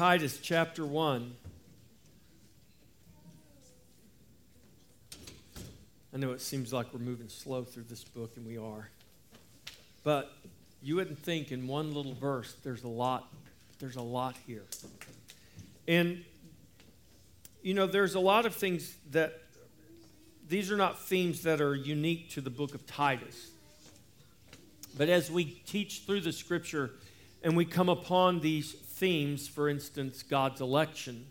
Titus chapter 1. I know it seems like we're moving slow through this book, and we are. But you wouldn't think in one little verse there's a lot, there's a lot here. And, you know, there's a lot of things that, these are not themes that are unique to the book of Titus. But as we teach through the scripture and we come upon these themes, for instance, God's election,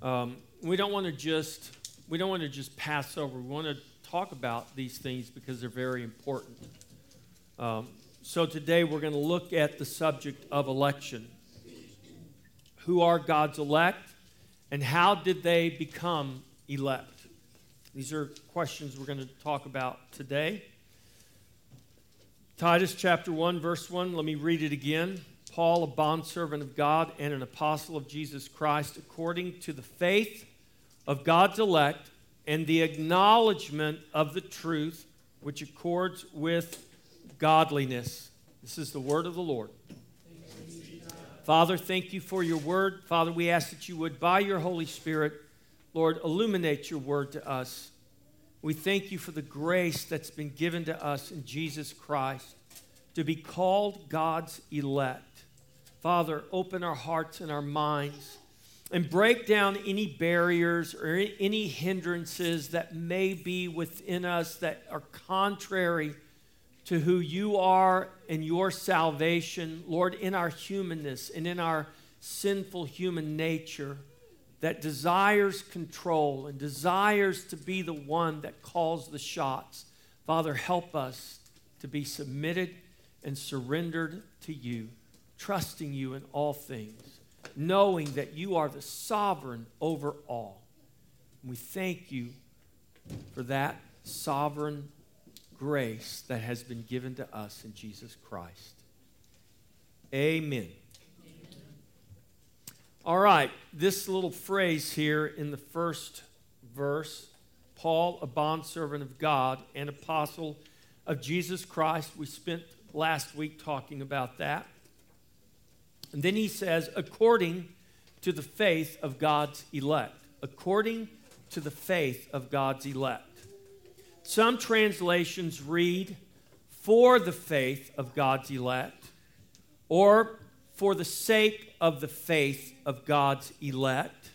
um, we don't want to just we don't want to just pass over. We want to talk about these things because they're very important. Um, so today we're going to look at the subject of election. Who are God's elect, and how did they become elect? These are questions we're going to talk about today. Titus chapter 1, verse 1, let me read it again. Paul, a bondservant of God and an apostle of Jesus Christ, according to the faith of God's elect and the acknowledgement of the truth which accords with godliness. This is the word of the Lord. Father, thank you for your word. Father, we ask that you would, by your Holy Spirit, Lord, illuminate your word to us. We thank you for the grace that's been given to us in Jesus Christ to be called God's elect. Father, open our hearts and our minds and break down any barriers or any hindrances that may be within us that are contrary to who you are and your salvation, Lord, in our humanness and in our sinful human nature that desires control and desires to be the one that calls the shots. Father, help us to be submitted and surrendered to you, trusting you in all things knowing that you are the sovereign over all. And we thank you for that sovereign grace that has been given to us in Jesus Christ. Amen. All right, this little phrase here in the first verse Paul, a bondservant of God and apostle of Jesus Christ. We spent last week talking about that. And then he says, according to the faith of God's elect. According to the faith of God's elect. Some translations read, for the faith of God's elect, or for the sake of the faith of God's elect.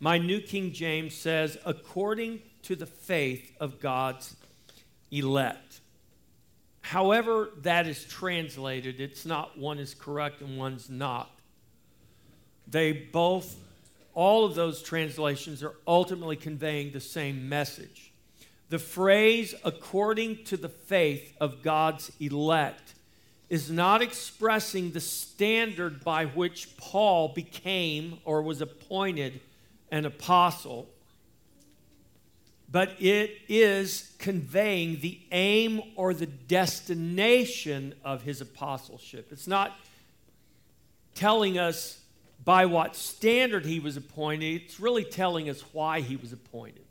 My New King James says, according to the faith of God's elect. However, that is translated, it's not one is correct and one's not. They both, all of those translations are ultimately conveying the same message. The phrase, according to the faith of God's elect, is not expressing the standard by which Paul became or was appointed an apostle but it is conveying the aim or the destination of his apostleship. It's not telling us by what standard he was appointed, it's really telling us why he was appointed.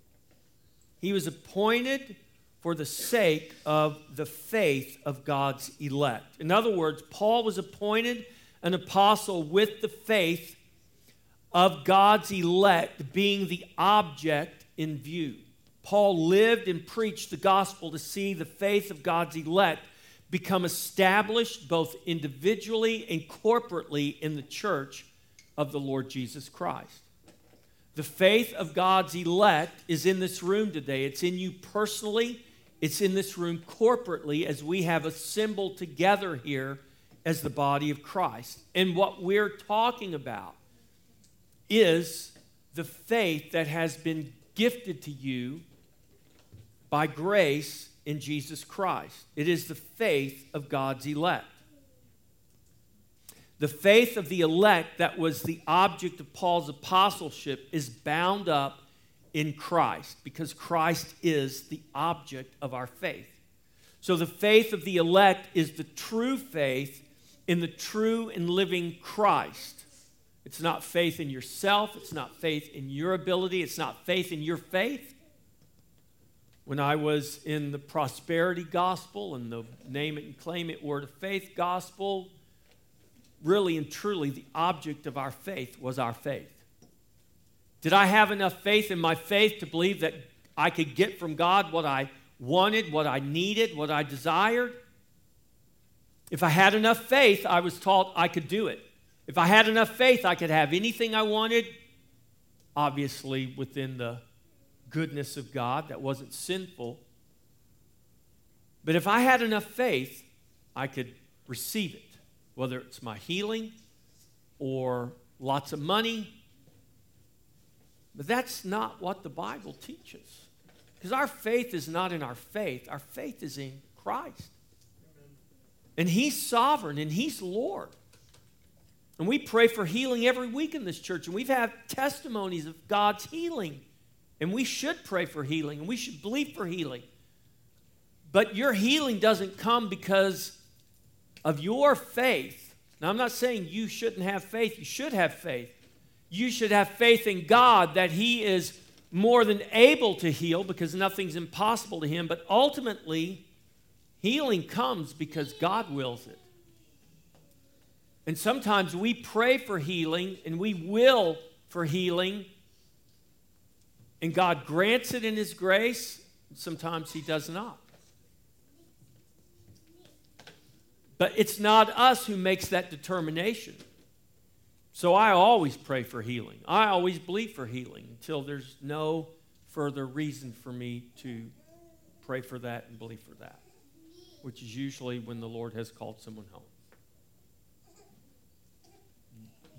He was appointed for the sake of the faith of God's elect. In other words, Paul was appointed an apostle with the faith of God's elect being the object in view. Paul lived and preached the gospel to see the faith of God's elect become established both individually and corporately in the church of the Lord Jesus Christ. The faith of God's elect is in this room today. It's in you personally, it's in this room corporately as we have assembled together here as the body of Christ. And what we're talking about is the faith that has been gifted to you by grace in Jesus Christ. It is the faith of God's elect. The faith of the elect that was the object of Paul's apostleship is bound up in Christ because Christ is the object of our faith. So the faith of the elect is the true faith in the true and living Christ. It's not faith in yourself, it's not faith in your ability, it's not faith in your faith. When I was in the prosperity gospel and the name it and claim it word of faith gospel, really and truly the object of our faith was our faith. Did I have enough faith in my faith to believe that I could get from God what I wanted, what I needed, what I desired? If I had enough faith, I was taught I could do it. If I had enough faith, I could have anything I wanted, obviously within the goodness of God that wasn't sinful. But if I had enough faith, I could receive it, whether it's my healing or lots of money. But that's not what the Bible teaches. Because our faith is not in our faith, our faith is in Christ. And He's sovereign and He's Lord. And we pray for healing every week in this church, and we've had testimonies of God's healing. And we should pray for healing, and we should believe for healing. But your healing doesn't come because of your faith. Now, I'm not saying you shouldn't have faith, you should have faith. You should have faith in God that He is more than able to heal because nothing's impossible to Him. But ultimately, healing comes because God wills it. And sometimes we pray for healing and we will for healing, and God grants it in His grace. Sometimes He does not. But it's not us who makes that determination. So I always pray for healing. I always believe for healing until there's no further reason for me to pray for that and believe for that, which is usually when the Lord has called someone home.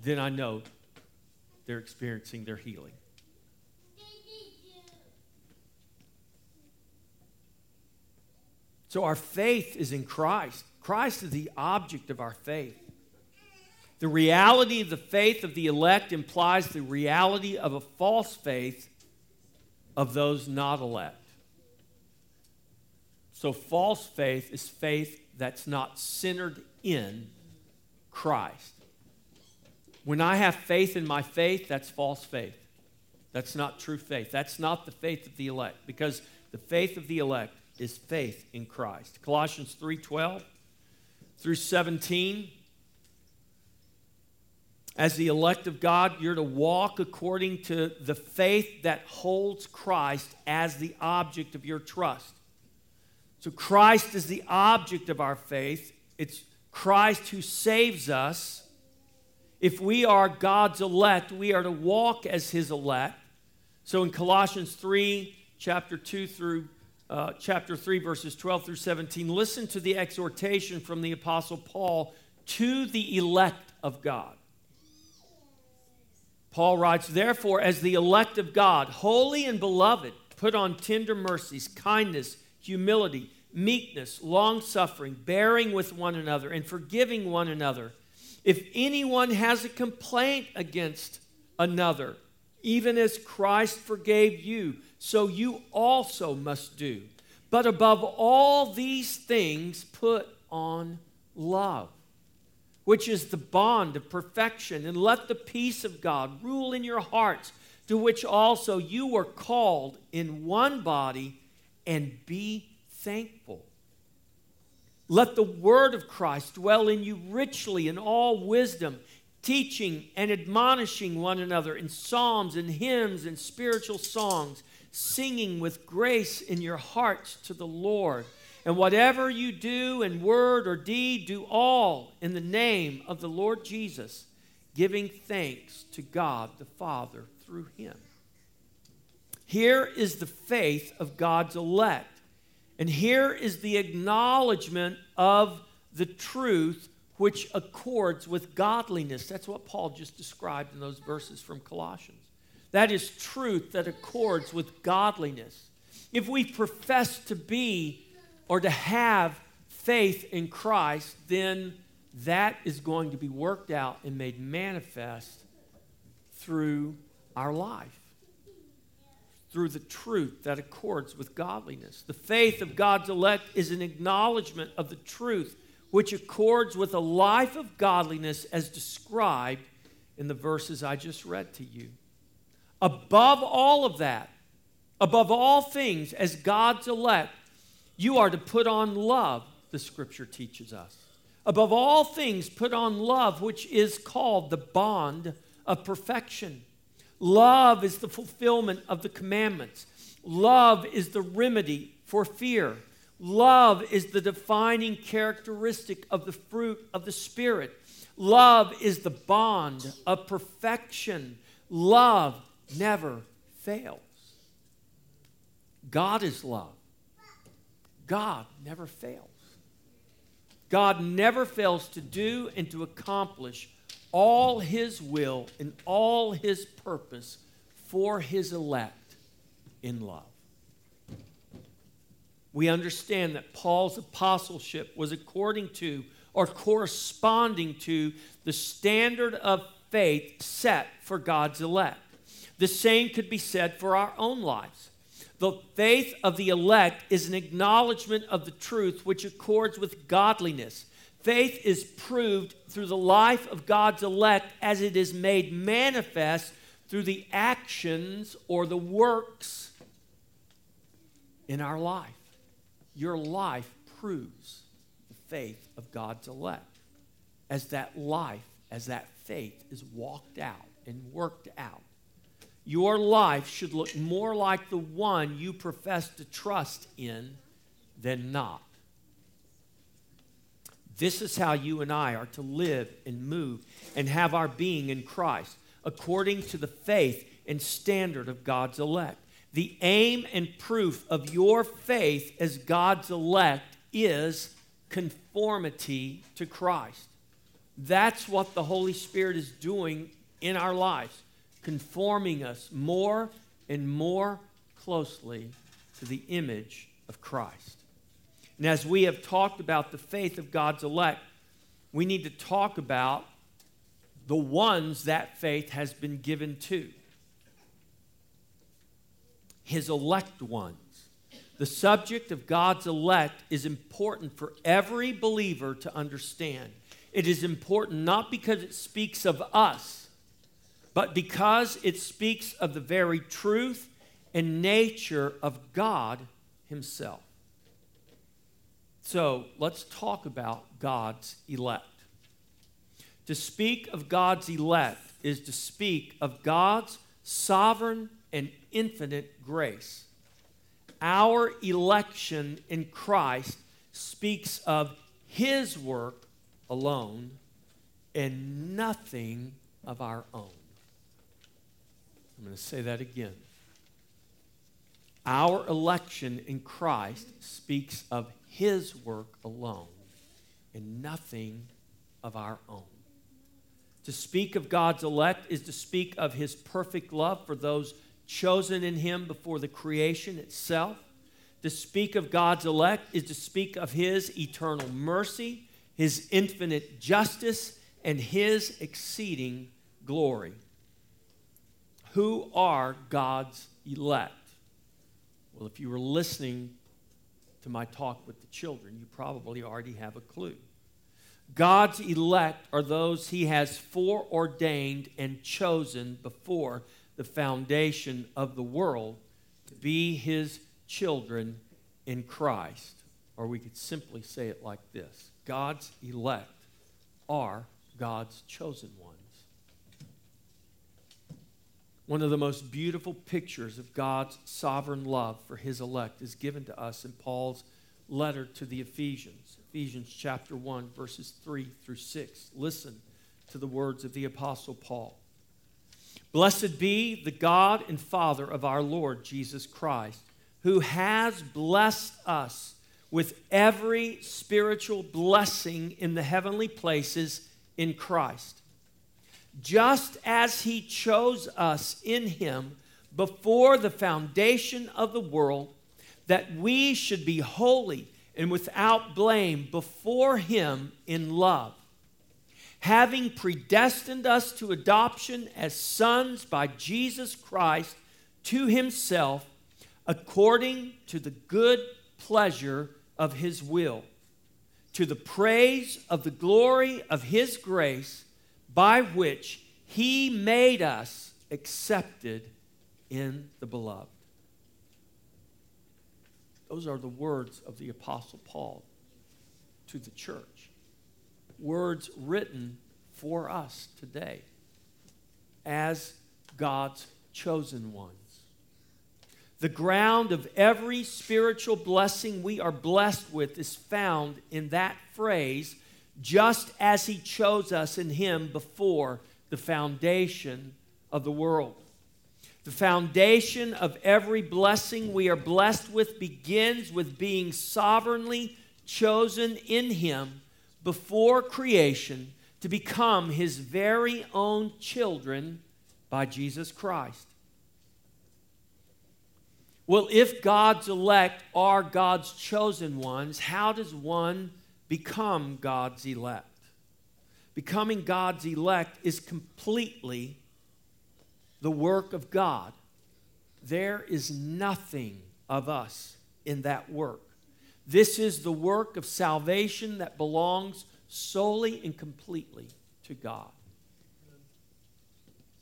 Then I know they're experiencing their healing. So our faith is in Christ. Christ is the object of our faith. The reality of the faith of the elect implies the reality of a false faith of those not elect. So, false faith is faith that's not centered in Christ. When I have faith in my faith, that's false faith. That's not true faith. That's not the faith of the elect because the faith of the elect is faith in Christ. Colossians 3:12 through 17. As the elect of God, you're to walk according to the faith that holds Christ as the object of your trust. So, Christ is the object of our faith. It's Christ who saves us. If we are God's elect, we are to walk as his elect. So, in Colossians 3, chapter 2 through uh, chapter 3, verses 12 through 17, listen to the exhortation from the Apostle Paul to the elect of God. Paul writes, Therefore, as the elect of God, holy and beloved, put on tender mercies, kindness, humility, meekness, long suffering, bearing with one another, and forgiving one another. If anyone has a complaint against another, even as Christ forgave you, so you also must do. But above all these things, put on love, which is the bond of perfection. And let the peace of God rule in your hearts, to which also you were called in one body, and be thankful. Let the word of Christ dwell in you richly in all wisdom, teaching and admonishing one another in psalms and hymns and spiritual songs singing with grace in your hearts to the Lord. And whatever you do in word or deed, do all in the name of the Lord Jesus, giving thanks to God the Father through him. Here is the faith of God's elect. And here is the acknowledgement of the truth which accords with godliness. That's what Paul just described in those verses from Colossians. That is truth that accords with godliness. If we profess to be or to have faith in Christ, then that is going to be worked out and made manifest through our life, through the truth that accords with godliness. The faith of God's elect is an acknowledgement of the truth which accords with a life of godliness as described in the verses I just read to you. Above all of that, above all things, as God's elect, you are to put on love, the scripture teaches us. Above all things, put on love, which is called the bond of perfection. Love is the fulfillment of the commandments. Love is the remedy for fear. Love is the defining characteristic of the fruit of the Spirit. Love is the bond of perfection. Love never fails. God is love. God never fails. God never fails to do and to accomplish all his will and all his purpose for his elect in love. We understand that Paul's apostleship was according to or corresponding to the standard of faith set for God's elect. The same could be said for our own lives. The faith of the elect is an acknowledgement of the truth which accords with godliness. Faith is proved through the life of God's elect as it is made manifest through the actions or the works in our life. Your life proves the faith of God's elect as that life, as that faith is walked out and worked out your life should look more like the one you profess to trust in than not. This is how you and I are to live and move and have our being in Christ, according to the faith and standard of God's elect. The aim and proof of your faith as God's elect is conformity to Christ. That's what the Holy Spirit is doing in our lives conforming us more and more closely to the image of Christ. And as we have talked about the faith of God's elect, we need to talk about the ones that faith has been given to. His elect ones. The subject of God's elect is important for every believer to understand. It is important not because it speaks of us but because it speaks of the very truth and nature of God Himself. So let's talk about God's elect. To speak of God's elect is to speak of God's sovereign and infinite grace. Our election in Christ speaks of His work alone and nothing of our own. I'm going to say that again. Our election in Christ speaks of His work alone and nothing of our own. To speak of God's elect is to speak of His perfect love for those chosen in Him before the creation itself. To speak of God's elect is to speak of His eternal mercy, His infinite justice, and His exceeding glory who are God's elect? Well, if you were listening to my talk with the children, you probably already have a clue. God's elect are those he has foreordained and chosen before the foundation of the world to be his children in Christ. Or we could simply say it like this God's elect are God's chosen ones. One of the most beautiful pictures of God's sovereign love for his elect is given to us in Paul's letter to the Ephesians, Ephesians chapter 1, verses 3 through 6. Listen to the words of the Apostle Paul. Blessed be the God and Father of our Lord Jesus Christ, who has blessed us with every spiritual blessing in the heavenly places in Christ. Just as he chose us in him before the foundation of the world, that we should be holy and without blame before him in love, having predestined us to adoption as sons by Jesus Christ to himself, according to the good pleasure of his will, to the praise of the glory of his grace by which he made us accepted in the beloved. Those are the words of the Apostle Paul to the church. Words written for us today as God's chosen ones. The ground of every spiritual blessing we are blessed with is found in that phrase, just as He chose us in Him before the foundation of the world. The foundation of every blessing we are blessed with begins with being sovereignly chosen in Him before creation to become His very own children by Jesus Christ. Well, if God's elect are God's chosen ones, how does one become God's elect? Becoming God's elect is completely the work of God. There is nothing of us in that work. This is the work of salvation that belongs solely and completely to God.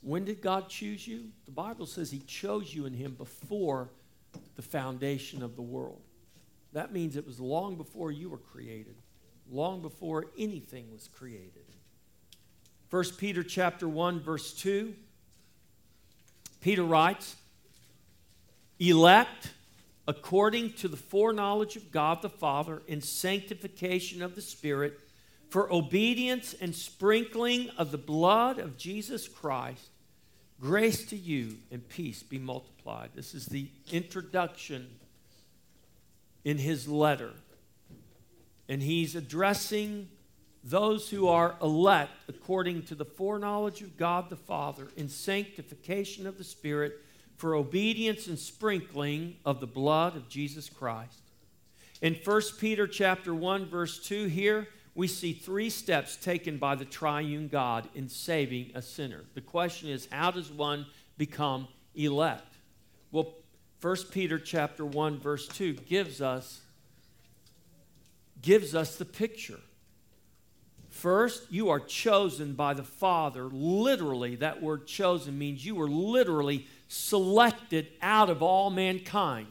When did God choose you? The Bible says He chose you in Him before the foundation of the world. That means it was long before you were created, long before anything was created. 1 Peter chapter 1 verse 2 Peter writes, "Elect according to the foreknowledge of God the Father in sanctification of the Spirit for obedience and sprinkling of the blood of Jesus Christ Grace to you and peace be multiplied. This is the introduction in his letter. And he's addressing those who are elect according to the foreknowledge of God the Father in sanctification of the Spirit for obedience and sprinkling of the blood of Jesus Christ. In 1 Peter chapter 1 verse 2 here, we see three steps taken by the triune God in saving a sinner. The question is, how does one become elect? Well, 1 Peter chapter 1 verse 2 gives us gives us the picture. First, you are chosen by the Father. Literally, that word chosen means you were literally selected out of all mankind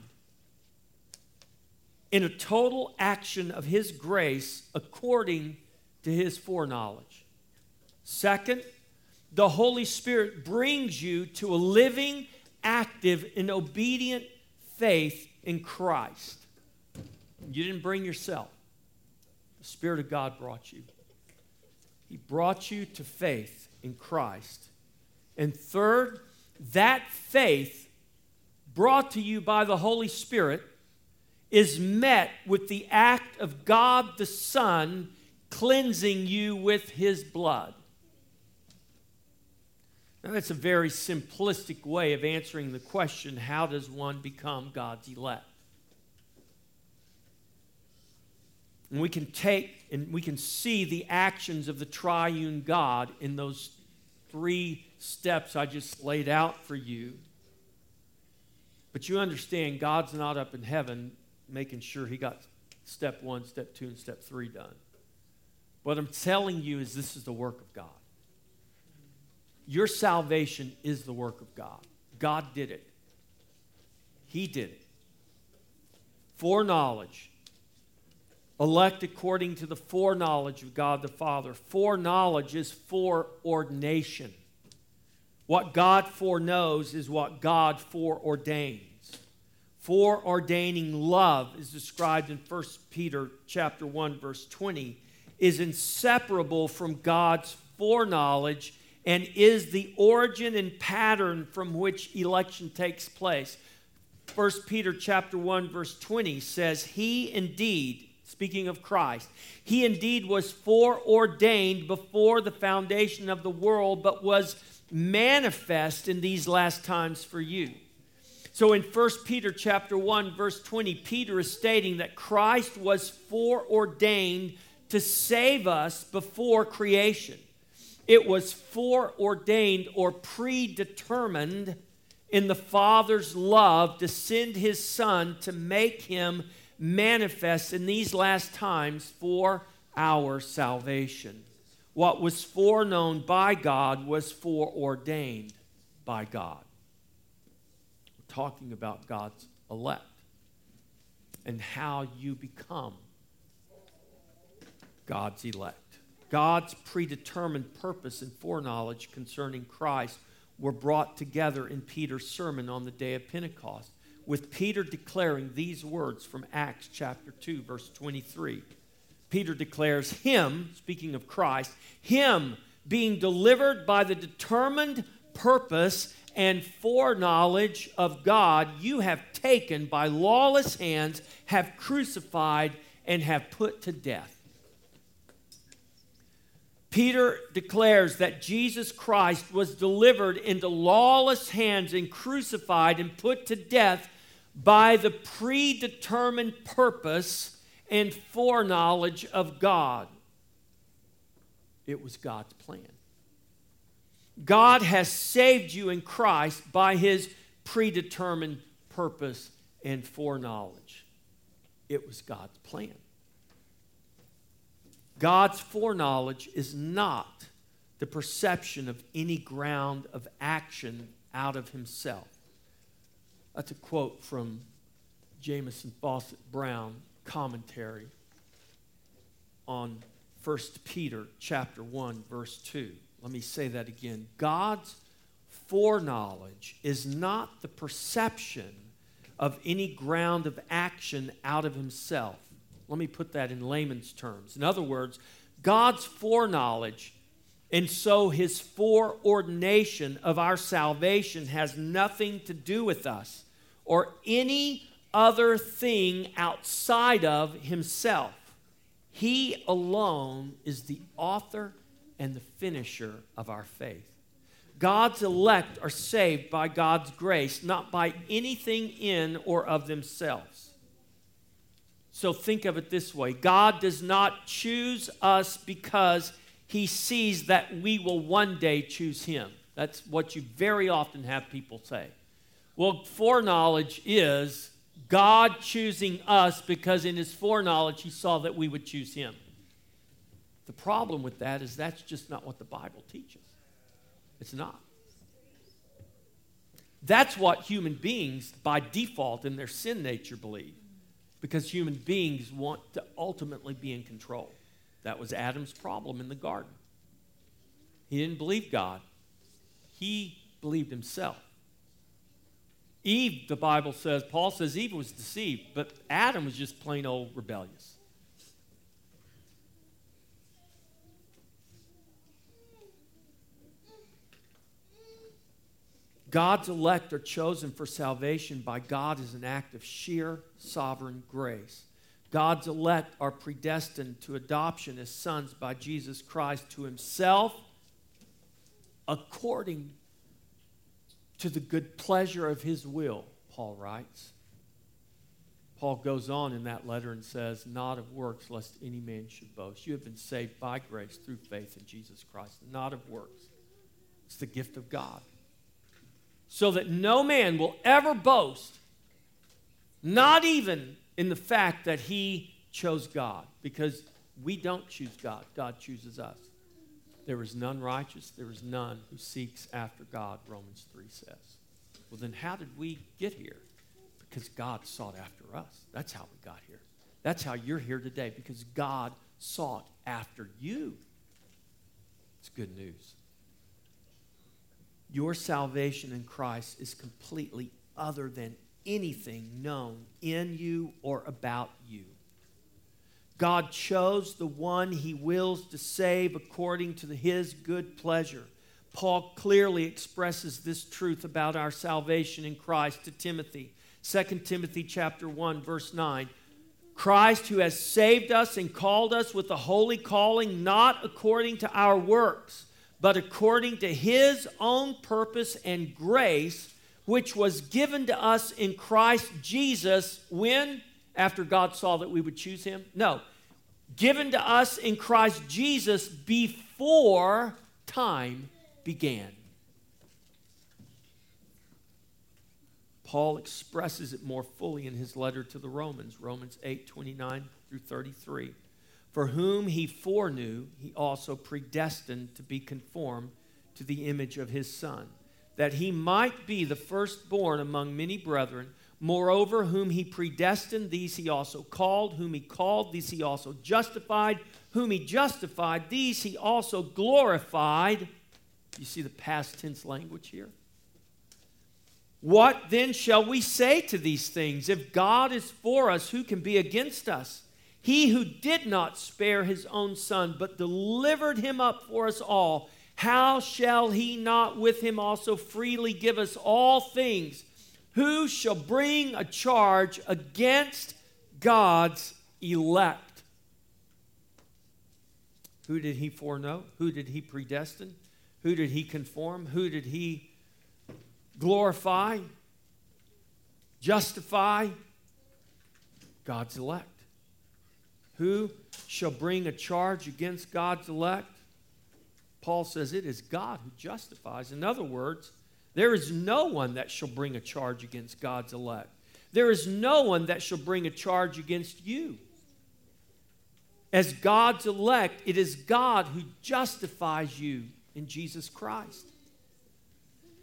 in a total action of His grace according to His foreknowledge. Second, the Holy Spirit brings you to a living, active, and obedient faith in Christ. You didn't bring yourself, the Spirit of God brought you. He brought you to faith in Christ. And third, that faith brought to you by the Holy Spirit is met with the act of God the Son cleansing you with his blood. Now, that's a very simplistic way of answering the question how does one become God's elect? And we can take and we can see the actions of the triune God in those three steps I just laid out for you. But you understand, God's not up in heaven making sure he got step one, step two, and step three done. What I'm telling you is this is the work of God. Your salvation is the work of God. God did it. He did it. Foreknowledge. Elect according to the foreknowledge of God the Father. Foreknowledge is foreordination. What God foreknows is what God foreordains foreordaining love is described in 1 Peter chapter 1 verse 20 is inseparable from God's foreknowledge and is the origin and pattern from which election takes place. 1 Peter chapter 1 verse 20 says he indeed speaking of Christ he indeed was foreordained before the foundation of the world but was manifest in these last times for you so in 1 Peter chapter 1 verse 20 Peter is stating that Christ was foreordained to save us before creation. It was foreordained or predetermined in the Father's love to send his son to make him manifest in these last times for our salvation. What was foreknown by God was foreordained by God talking about God's elect and how you become God's elect. God's predetermined purpose and foreknowledge concerning Christ were brought together in Peter's sermon on the day of Pentecost, with Peter declaring these words from Acts chapter 2, verse 23. Peter declares, Him, speaking of Christ, Him being delivered by the determined purpose and foreknowledge of God, you have taken by lawless hands, have crucified, and have put to death. Peter declares that Jesus Christ was delivered into lawless hands and crucified and put to death by the predetermined purpose and foreknowledge of God. It was God's plan. God has saved you in Christ by his predetermined purpose and foreknowledge. It was God's plan. God's foreknowledge is not the perception of any ground of action out of himself. That's a quote from Jamieson Fausset Brown commentary on 1 Peter chapter 1 verse 2. Let me say that again. God's foreknowledge is not the perception of any ground of action out of himself. Let me put that in layman's terms. In other words, God's foreknowledge and so his foreordination of our salvation has nothing to do with us or any other thing outside of himself. He alone is the author and the finisher of our faith. God's elect are saved by God's grace, not by anything in or of themselves. So think of it this way God does not choose us because he sees that we will one day choose him. That's what you very often have people say. Well, foreknowledge is God choosing us because in his foreknowledge he saw that we would choose him. The problem with that is that's just not what the Bible teaches. It's not. That's what human beings, by default, in their sin nature, believe because human beings want to ultimately be in control. That was Adam's problem in the garden. He didn't believe God, he believed himself. Eve, the Bible says, Paul says Eve was deceived, but Adam was just plain old rebellious. God's elect are chosen for salvation by God as an act of sheer sovereign grace. God's elect are predestined to adoption as sons by Jesus Christ to himself according to the good pleasure of his will, Paul writes. Paul goes on in that letter and says, Not of works, lest any man should boast. You have been saved by grace through faith in Jesus Christ, not of works. It's the gift of God so that no man will ever boast, not even in the fact that he chose God, because we don't choose God, God chooses us. There is none righteous, there is none who seeks after God, Romans 3 says. Well, then how did we get here? Because God sought after us. That's how we got here. That's how you're here today, because God sought after you. It's good news. Your salvation in Christ is completely other than anything known in you or about you. God chose the one he wills to save according to his good pleasure. Paul clearly expresses this truth about our salvation in Christ to Timothy. 2 Timothy chapter 1 verse 9. Christ who has saved us and called us with a holy calling not according to our works but according to his own purpose and grace, which was given to us in Christ Jesus when? After God saw that we would choose him? No. Given to us in Christ Jesus before time began. Paul expresses it more fully in his letter to the Romans, Romans 8 29 through 33. For whom he foreknew, he also predestined to be conformed to the image of his Son, that he might be the firstborn among many brethren. Moreover, whom he predestined, these he also called. Whom he called, these he also justified. whom he justified, these he also glorified. You see the past tense language here? What then shall we say to these things? If God is for us, who can be against us? He who did not spare his own son, but delivered him up for us all, how shall he not with him also freely give us all things? Who shall bring a charge against God's elect? Who did he foreknow? Who did he predestine? Who did he conform? Who did he glorify? Justify? God's elect. Who shall bring a charge against God's elect? Paul says it is God who justifies. In other words, there is no one that shall bring a charge against God's elect. There is no one that shall bring a charge against you. As God's elect, it is God who justifies you in Jesus Christ.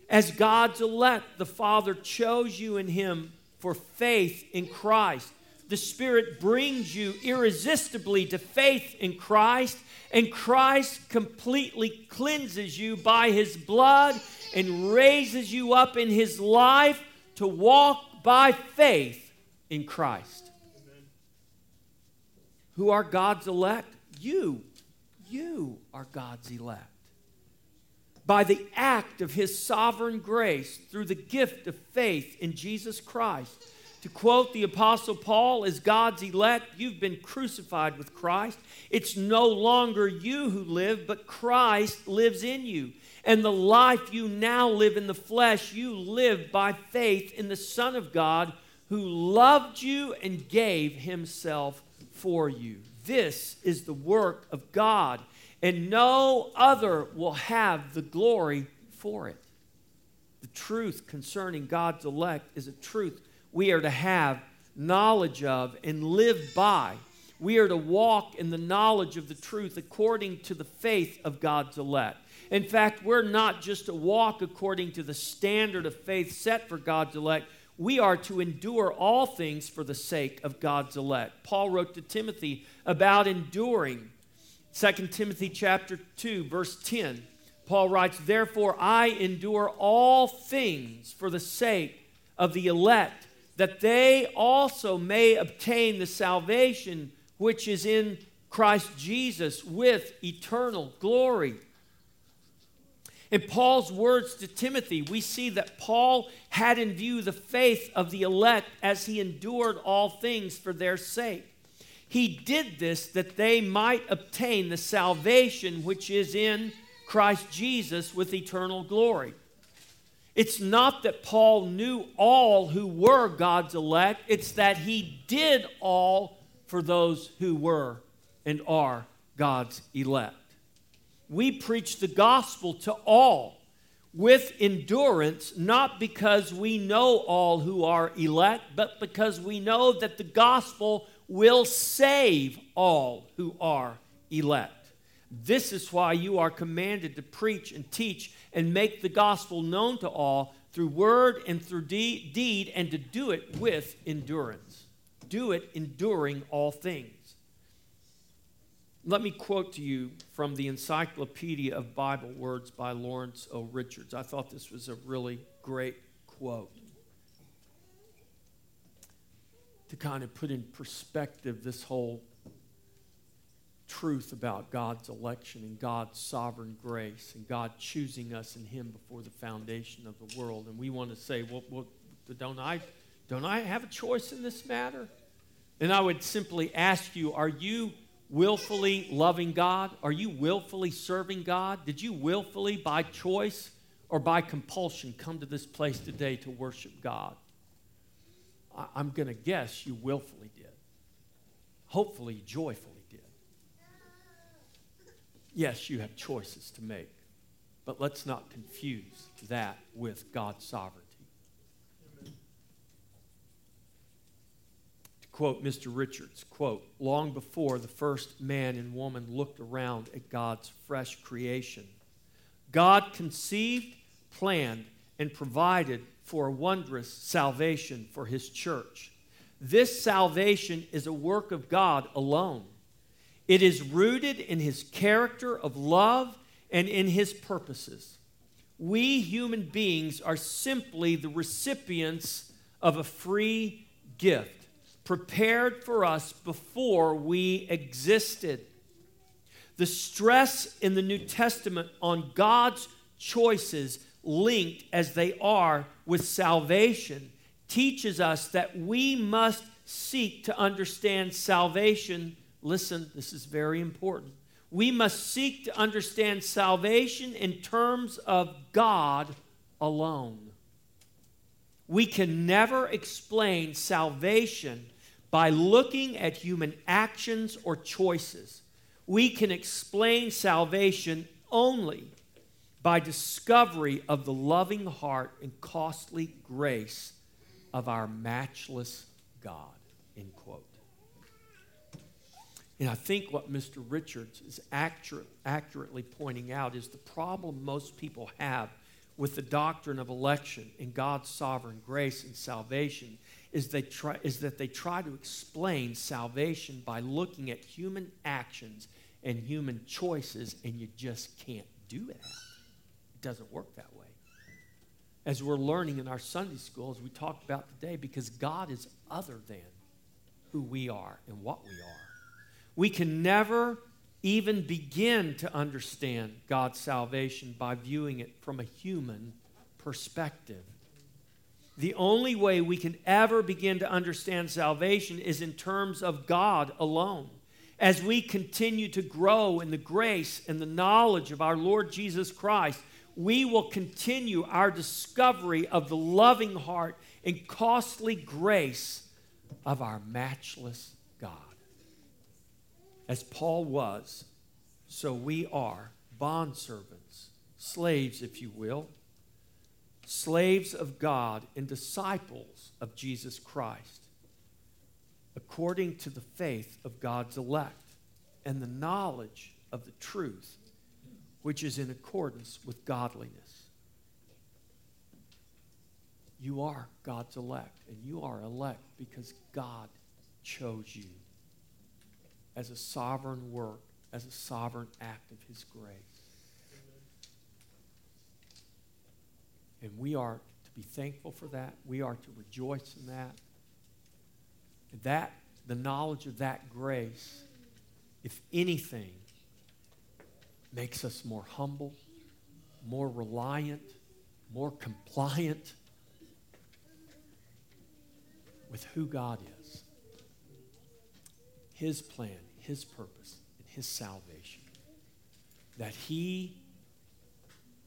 As God's elect, the Father chose you in Him for faith in Christ. The Spirit brings you irresistibly to faith in Christ, and Christ completely cleanses you by His blood and raises you up in His life to walk by faith in Christ. Amen. Who are God's elect? You. You are God's elect. By the act of His sovereign grace through the gift of faith in Jesus Christ. To quote the Apostle Paul, as God's elect, you've been crucified with Christ. It's no longer you who live, but Christ lives in you. And the life you now live in the flesh, you live by faith in the Son of God who loved you and gave himself for you. This is the work of God, and no other will have the glory for it. The truth concerning God's elect is a truth we are to have knowledge of and live by. We are to walk in the knowledge of the truth according to the faith of God's elect. In fact, we're not just to walk according to the standard of faith set for God's elect. We are to endure all things for the sake of God's elect. Paul wrote to Timothy about enduring. 2 Timothy chapter 2 verse 10. Paul writes, "Therefore I endure all things for the sake of the elect, that they also may obtain the salvation which is in Christ Jesus with eternal glory." In Paul's words to Timothy, we see that Paul had in view the faith of the elect as he endured all things for their sake. He did this that they might obtain the salvation which is in Christ Jesus with eternal glory. It's not that Paul knew all who were God's elect, it's that he did all for those who were and are God's elect we preach the gospel to all with endurance, not because we know all who are elect, but because we know that the gospel will save all who are elect. This is why you are commanded to preach and teach and make the gospel known to all through word and through de- deed, and to do it with endurance. Do it enduring all things. Let me quote to you from the Encyclopedia of Bible Words by Lawrence O. Richards. I thought this was a really great quote to kind of put in perspective this whole truth about God's election and God's sovereign grace and God choosing us in Him before the foundation of the world. And we want to say, well, well don't, I, don't I have a choice in this matter? And I would simply ask you, are you willfully loving God? Are you willfully serving God? Did you willfully, by choice or by compulsion, come to this place today to worship God? I- am going to guess you willfully did. Hopefully, joyfully. Yes, you have choices to make, but let's not confuse that with God's sovereignty. To quote Mr. Richards, quote, long before the first man and woman looked around at God's fresh creation, God conceived, planned, and provided for a wondrous salvation for his church. This salvation is a work of God alone. It is rooted in his character of love and in his purposes. We human beings are simply the recipients of a free gift prepared for us before we existed. The stress in the New Testament on God's choices, linked as they are with salvation, teaches us that we must seek to understand salvation. Listen, this is very important. We must seek to understand salvation in terms of God alone. We can never explain salvation by looking at human actions or choices. We can explain salvation only by discovery of the loving heart and costly grace of our matchless God. End quote. And I think what Mr. Richards is accurate, accurately pointing out is the problem most people have with the doctrine of election and God's sovereign grace and salvation is, they try, is that they try to explain salvation by looking at human actions and human choices, and you just can't do that. It doesn't work that way. As we're learning in our Sunday school, as we talked about today, because God is other than who we are and what we are. We can never even begin to understand God's salvation by viewing it from a human perspective. The only way we can ever begin to understand salvation is in terms of God alone. As we continue to grow in the grace and the knowledge of our Lord Jesus Christ, we will continue our discovery of the loving heart and costly grace of our matchless God. As Paul was, so we are bondservants, slaves, if you will, slaves of God and disciples of Jesus Christ, according to the faith of God's elect and the knowledge of the truth, which is in accordance with godliness. You are God's elect, and you are elect because God chose you as a sovereign work, as a sovereign act of His grace. And we are to be thankful for that. We are to rejoice in that. That, the knowledge of that grace, if anything, makes us more humble, more reliant, more compliant with who God is, His plan, His purpose, and His salvation. That He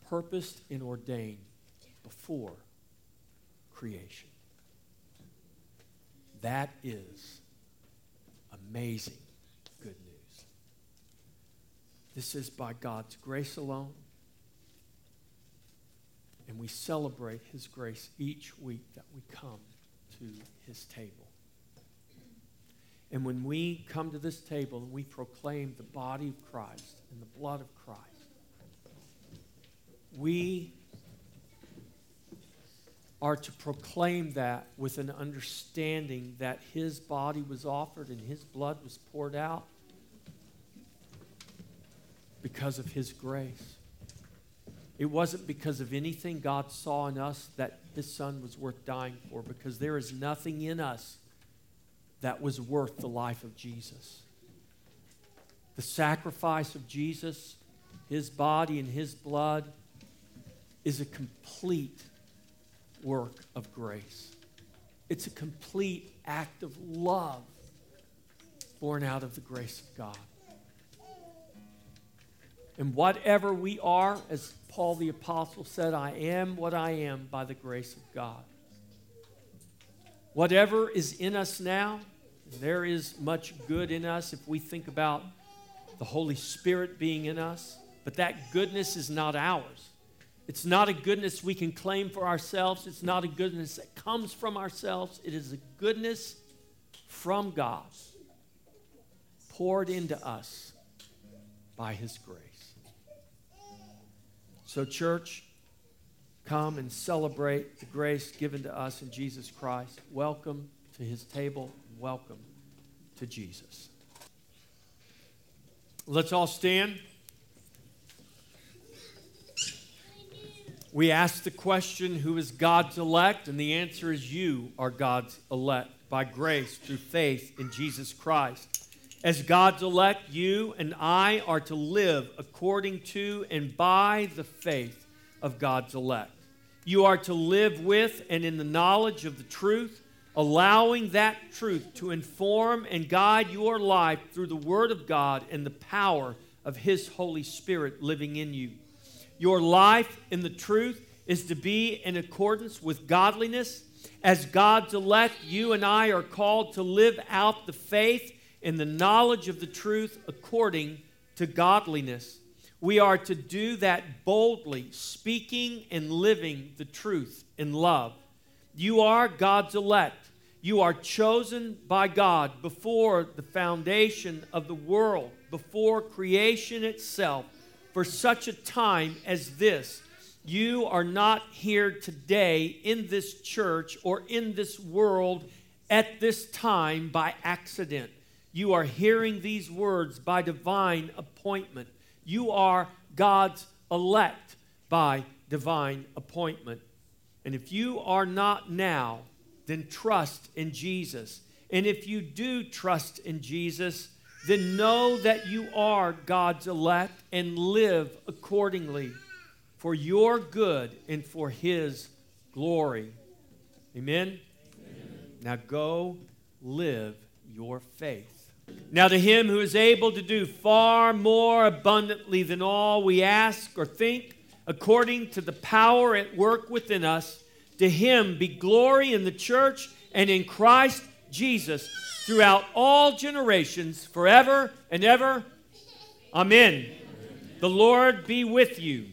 purposed and ordained before creation. That is amazing good news. This is by God's grace alone. And we celebrate His grace each week that we come to His table. And when we come to this table and we proclaim the body of Christ and the blood of Christ, we are to proclaim that with an understanding that his body was offered and his blood was poured out because of his grace. It wasn't because of anything God saw in us that his son was worth dying for, because there is nothing in us that was worth the life of Jesus. The sacrifice of Jesus, his body and his blood, is a complete work of grace. It's a complete act of love born out of the grace of God. And whatever we are, as Paul the Apostle said, I am what I am by the grace of God. Whatever is in us now, there is much good in us if we think about the Holy Spirit being in us, but that goodness is not ours. It's not a goodness we can claim for ourselves. It's not a goodness that comes from ourselves. It is a goodness from God poured into us by His grace. So, church, come and celebrate the grace given to us in Jesus Christ. Welcome to His table. Welcome to Jesus. Let's all stand. We ask the question who is God's elect? And the answer is you are God's elect by grace through faith in Jesus Christ. As God's elect, you and I are to live according to and by the faith of God's elect. You are to live with and in the knowledge of the truth, allowing that truth to inform and guide your life through the Word of God and the power of His Holy Spirit living in you. Your life in the truth is to be in accordance with godliness. As God's elect, you and I are called to live out the faith in the knowledge of the truth according to godliness. We are to do that boldly, speaking and living the truth in love. You are God's elect. You are chosen by God before the foundation of the world, before creation itself for such a time as this. You are not here today in this church or in this world at this time by accident. You are hearing these words by divine appointment. You are God's elect by divine appointment. And if you are not now, then trust in Jesus. And if you do trust in Jesus, then know that you are God's elect and live accordingly for your good and for His glory. Amen? Amen? Now go live your faith. Now, to Him who is able to do far more abundantly than all we ask or think, according to the power at work within us, to Him be glory in the church and in Christ Jesus throughout all generations, forever and ever. Amen. Amen. The Lord be with you.